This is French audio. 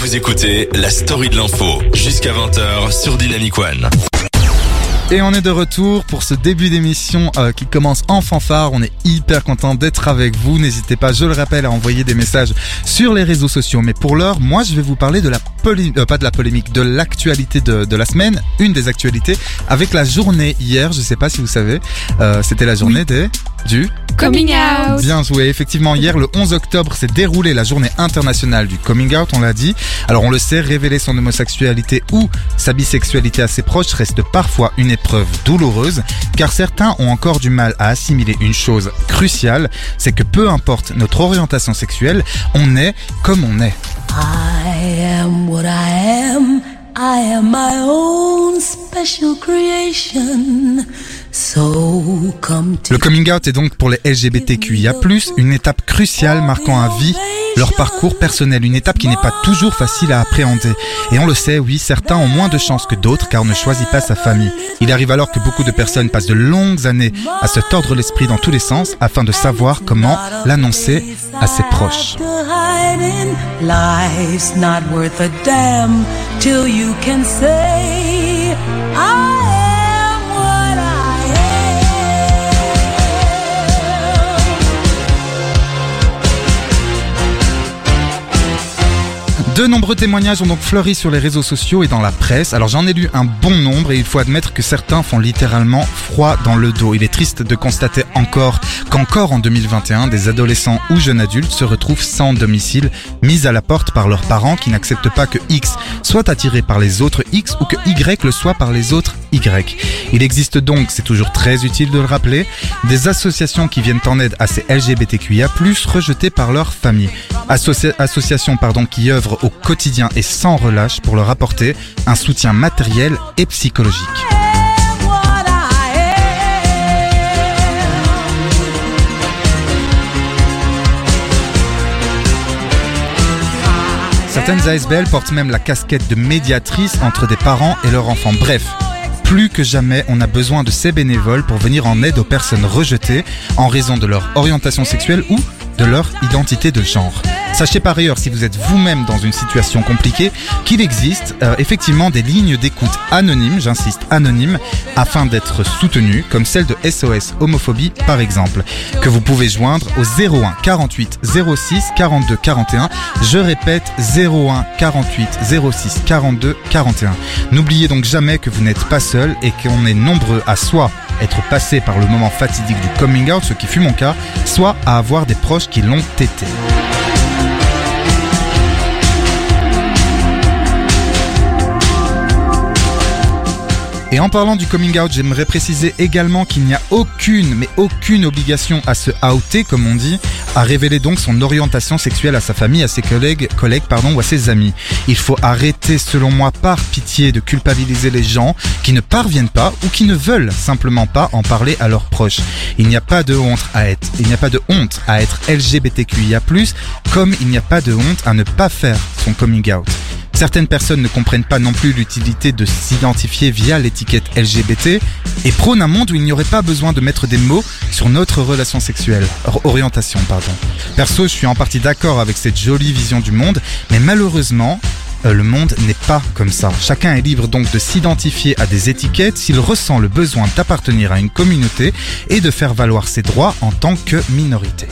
Vous écoutez la story de l'info jusqu'à 20h sur Dynamic One. Et on est de retour pour ce début d'émission euh, qui commence en fanfare. On est hyper content d'être avec vous. N'hésitez pas, je le rappelle, à envoyer des messages sur les réseaux sociaux. Mais pour l'heure, moi, je vais vous parler de la polémique, euh, pas de la polémique, de l'actualité de, de, la semaine, une des actualités, avec la journée hier. Je sais pas si vous savez, euh, c'était la journée des du Coming out Bien joué. Effectivement, hier, le 11 octobre, s'est déroulée la journée internationale du coming out, on l'a dit. Alors, on le sait, révéler son homosexualité ou sa bisexualité à ses proches reste parfois une épreuve douloureuse, car certains ont encore du mal à assimiler une chose cruciale, c'est que peu importe notre orientation sexuelle, on est comme on est. I am what I am. I am my own special creation. Le coming out est donc pour les LGBTQIA+, une étape cruciale marquant à vie leur parcours personnel, une étape qui n'est pas toujours facile à appréhender. Et on le sait, oui, certains ont moins de chances que d'autres car on ne choisit pas sa famille. Il arrive alors que beaucoup de personnes passent de longues années à se tordre l'esprit dans tous les sens afin de savoir comment l'annoncer à ses proches. Life's not worth a damn till you can say I De nombreux témoignages ont donc fleuri sur les réseaux sociaux et dans la presse. Alors j'en ai lu un bon nombre et il faut admettre que certains font littéralement froid dans le dos. Il est triste de constater encore qu'encore en 2021, des adolescents ou jeunes adultes se retrouvent sans domicile, mis à la porte par leurs parents qui n'acceptent pas que X soit attiré par les autres X ou que Y le soit par les autres Y. Il existe donc, c'est toujours très utile de le rappeler, des associations qui viennent en aide à ces LGBTQIA+, rejetés par leur famille. Associa associations pardon, qui œuvrent au quotidien et sans relâche pour leur apporter un soutien matériel et psychologique. Certaines ASBL portent même la casquette de médiatrice entre des parents et leurs enfants. Bref, plus que jamais, on a besoin de ces bénévoles pour venir en aide aux personnes rejetées en raison de leur orientation sexuelle ou de leur identité de genre. Sachez par ailleurs, si vous êtes vous-même dans une situation compliquée, qu'il existe euh, effectivement des lignes d'écoute anonymes, j'insiste anonymes, afin d'être soutenu, comme celle de SOS Homophobie par exemple, que vous pouvez joindre au 01 48 06 42 41. Je répète 01 48 06 42 41. N'oubliez donc jamais que vous n'êtes pas seul et qu'on est nombreux à soit être passé par le moment fatidique du coming out, ce qui fut mon cas, soit à avoir des proches qui l'ont été. Et en parlant du coming out, j'aimerais préciser également qu'il n'y a aucune, mais aucune obligation à se outer, comme on dit, à révéler donc son orientation sexuelle à sa famille, à ses collègues, collègues pardon, ou à ses amis. Il faut arrêter, selon moi, par pitié, de culpabiliser les gens qui ne parviennent pas ou qui ne veulent simplement pas en parler à leurs proches. Il n'y a pas de honte à être, il n'y a pas de honte à être LGBTQIA+, comme il n'y a pas de honte à ne pas faire son coming out. Certaines personnes ne comprennent pas non plus l'utilité de s'identifier via l'étiquette LGBT et prônent un monde où il n'y aurait pas besoin de mettre des mots sur notre relation sexuelle, or- orientation pardon. Perso, je suis en partie d'accord avec cette jolie vision du monde, mais malheureusement, euh, le monde n'est pas comme ça. Chacun est libre donc de s'identifier à des étiquettes s'il ressent le besoin d'appartenir à une communauté et de faire valoir ses droits en tant que minorité.